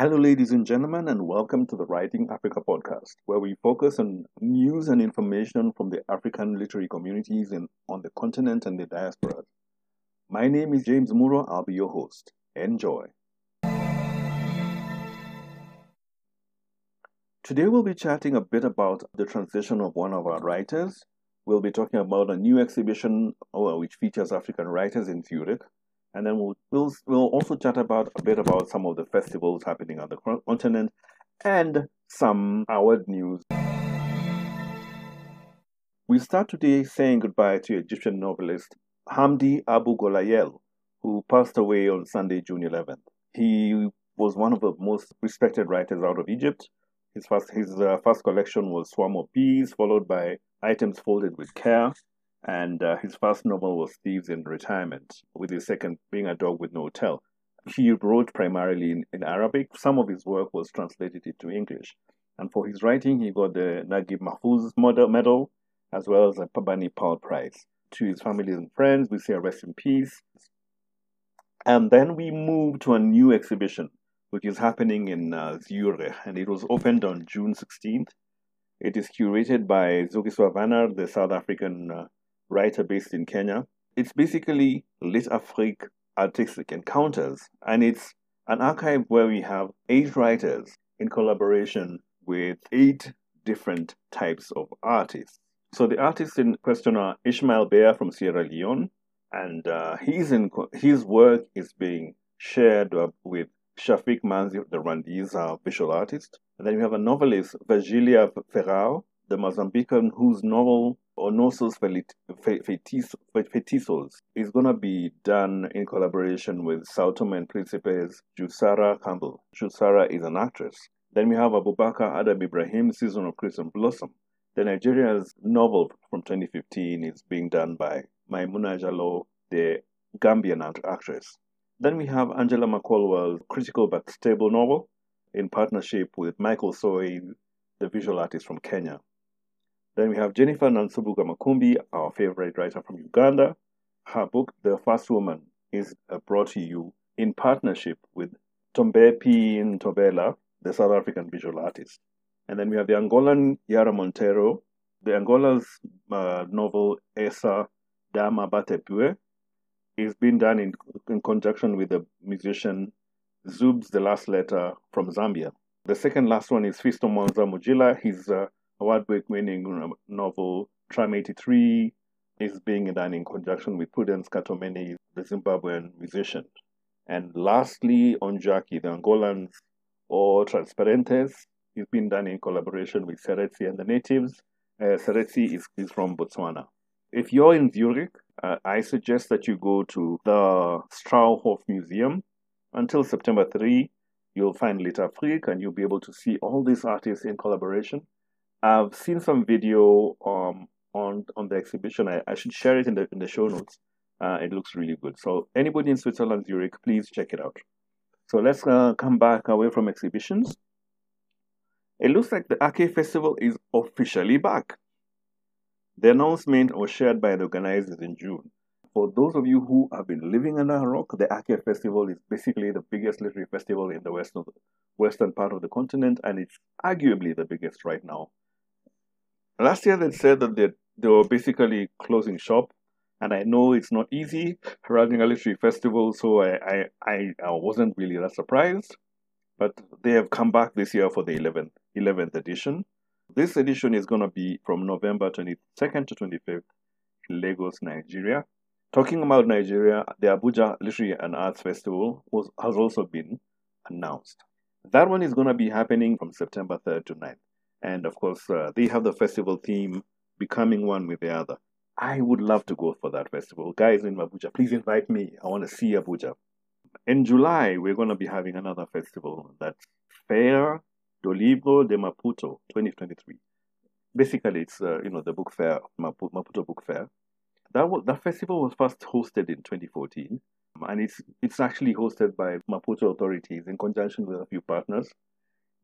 Hello, ladies and gentlemen, and welcome to the Writing Africa podcast, where we focus on news and information from the African literary communities in, on the continent and the diaspora. My name is James Murua. I'll be your host. Enjoy. Today, we'll be chatting a bit about the transition of one of our writers. We'll be talking about a new exhibition uh, which features African writers in Zurich and then we'll, we'll we'll also chat about a bit about some of the festivals happening on the continent and some award news. We start today saying goodbye to Egyptian novelist Hamdy Abu Golayyel, who passed away on Sunday, June 11th. He was one of the most respected writers out of Egypt. His first his uh, first collection was Swarm of Bees, followed by Items Folded with Care, and uh, his first novel was Thieves in Retirement, with his second being A Dog with No Tail. He wrote primarily in, in Arabic. Some of his work was translated into English. And for his writing, he got the Naguib Mahfouz Medal, as well as the Pabani Powell Prize. To his family and friends, we say rest in peace. And then we move to a new exhibition, which is happening in uh, Zurich, and it was opened on June 16th. It is curated by Zukiswa Wanner, the South African uh, writer based in Kenya. It's basically Litafrika Artistic Encounters, and it's an archive where we have eight writers in collaboration with eight different types of artists. So the artists in question are Ishmael Beah from Sierra Leone, and uh, he's in, his work is being shared with Shafiq Manzi, the Rwandese visual artist. And then we have a novelist, Virgilia Ferrao, the Mozambican, whose novel Onosos Fetisos is going to be done in collaboration with Sao Tome and Principe's Jusara Campbell. Jusara is an actress. Then we have Abubakar Adam Ibrahim, Season of Crimson Blossom. The Nigeria's novel from 2015 is being done by Maimuna Jallow, the Gambian actress. Then we have Angela Makholwa's critical but stable novel in partnership with Michael Soi, the visual artist from Kenya. Then we have Jennifer Nansubuga Makumbi, our favorite writer from Uganda. Her book, The First Woman, is uh, brought to you in partnership with Tombepi Ntobela, the South African visual artist. And then we have the Angolan Yara Monteiro, the Angola's uh, novel Esa Dama Batepue is being done in, in conjunction with the musician Zub's The Last Letter from Zambia. The second last one is Fiston Mwanza Mujila. He's uh, award-winning novel Tram 83 is being done in conjunction with Prudence Katomeni, the Zimbabwean musician. And lastly, Ondjaki, the Angolans Os Transparentes is being done in collaboration with Seretse and the natives. Uh, is, is from Botswana. If you're in Zurich, uh, I suggest that you go to the Strauhof Museum until September 3. You'll find Litafrika and you'll be able to see all these artists in collaboration. I've seen some video um, on on the exhibition. I, I should share it in the in the show notes. Uh, it looks really good. So anybody in Switzerland, Zurich, please check it out. So let's uh, come back away from exhibitions. It looks like the Ake Festival is officially back. The announcement was shared by the organizers in June. For those of you who have been living under a rock, the Ake Festival is basically the biggest literary festival in the western, western part of the continent, and it's arguably the biggest right now. Last year they said that they, they were basically closing shop, and I know it's not easy running a literary festival, so I, I, I, I wasn't really that surprised. But they have come back this year for the 11th, 11th edition. This edition is going to be from November 22nd to 25th in Lagos, Nigeria. Talking about Nigeria, the Abuja Literary and Arts Festival was, has also been announced. That one is going to be happening from September 3rd to 9th. And of course, uh, they have the festival theme becoming one with the other. I would love to go for that festival. Guys in Abuja, please invite me. I want to see Abuja. In July, we're going to be having another festival that's Feira do Livro de Maputo 2023. Basically, it's uh, you know the book fair, Maputo, Maputo Book Fair. That was, that festival was first hosted in 2014, and it's it's actually hosted by Maputo authorities in conjunction with a few partners.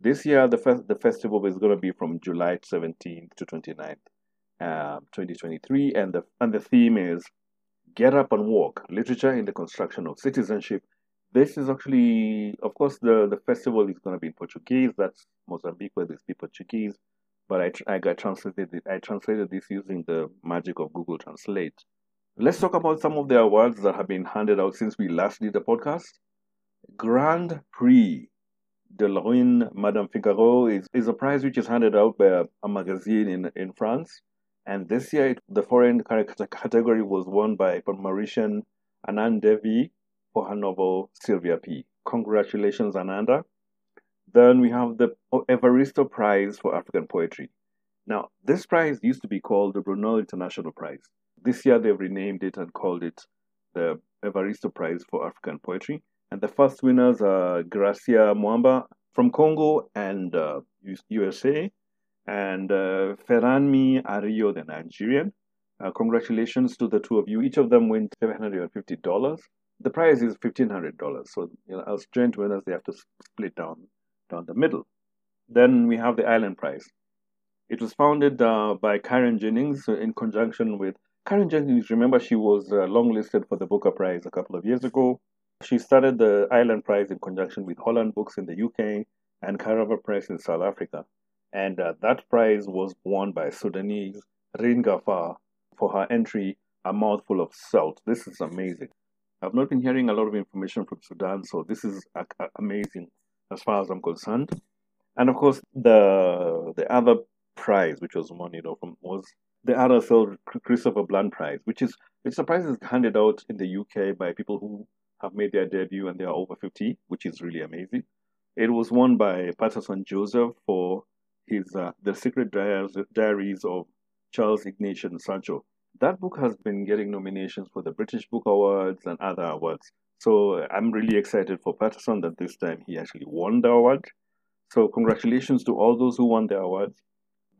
This year, the, fe- the festival is going to be from July 17th to 29th, uh, 2023, and the, and the theme is Get Up and Walk Literature in the Construction of Citizenship This is actually, of course, the, the festival is going to be in Portuguese. That's Mozambique, where they speak Portuguese. But I, I got translated it, I translated this using the magic of Google Translate. Let's talk about some of the awards that have been handed out since we last did the podcast. Grand Prix de l'Héroïne Madame Figaro is, is a prize which is handed out by a, a magazine in, in France. And this year, it, the foreign category was won by Mauritian Ananda Devi for her novel Sylvia P. Congratulations, Ananda. Then we have the Evaristo Prize for African Poetry. Now, this prize used to be called the Brunel International Prize. This year, they've renamed it and called it the Evaristo Prize for African Poetry. And the first winners are Gracia Mwamba from Congo and uh, USA, and uh, Feranmi Ariyo, the Nigerian. Uh, congratulations to the two of you. Each of them win $750 the prize is fifteen hundred dollars. So you know, as joint winners, they have to split down down the middle. Then we have the Island Prize. It was founded uh, by Karen Jennings in conjunction with Karen Jennings. Remember, she was uh, longlisted for the Booker Prize a couple of years ago. She started the Island Prize in conjunction with Holland Books in the UK and Karavan Press in South Africa. And uh, that prize was won by Sudanese Reem Gaafar for her entry, A Mouthful of Salt. This is amazing. I've not been hearing a lot of information from Sudan, so this is amazing as far as I'm concerned. And of course, the the other prize, which was won, you know, from was the RSL Christopher Bland Prize, which is which the prize is handed out in the UK by people who have made their debut and they are over 50, which is really amazing. It was won by Paterson Joseph for his uh, The Secret Diaries of Charles Ignatius Sancho, that book has been getting nominations for the British Book Awards and other awards. So I'm really excited for Paterson that this time he actually won the award. So congratulations to all those who won the awards.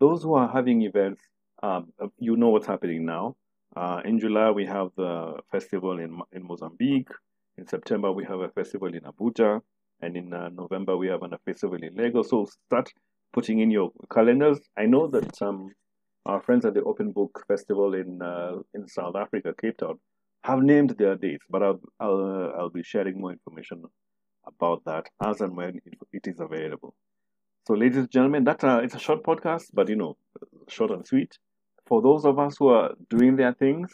Those who are having events, um, you know what's happening now. Uh, in July we have the festival in in Mozambique. In September we have a festival in Abuja, and in uh, November we have a festival in Lagos. So start putting in your calendars. I know that um, our friends at the Open Book Festival in uh, in South Africa, Cape Town, have named their dates, but I'll I'll, uh, I'll be sharing more information about that as and when it, is available. So, ladies and gentlemen, that's a, it's a short podcast, but you know, short and sweet. For those of us who are doing their things,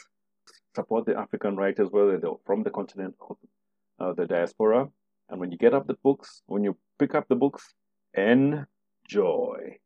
support the African writers, whether they're from the continent or uh, the diaspora. And when you get up the books, when you pick up the books, enjoy.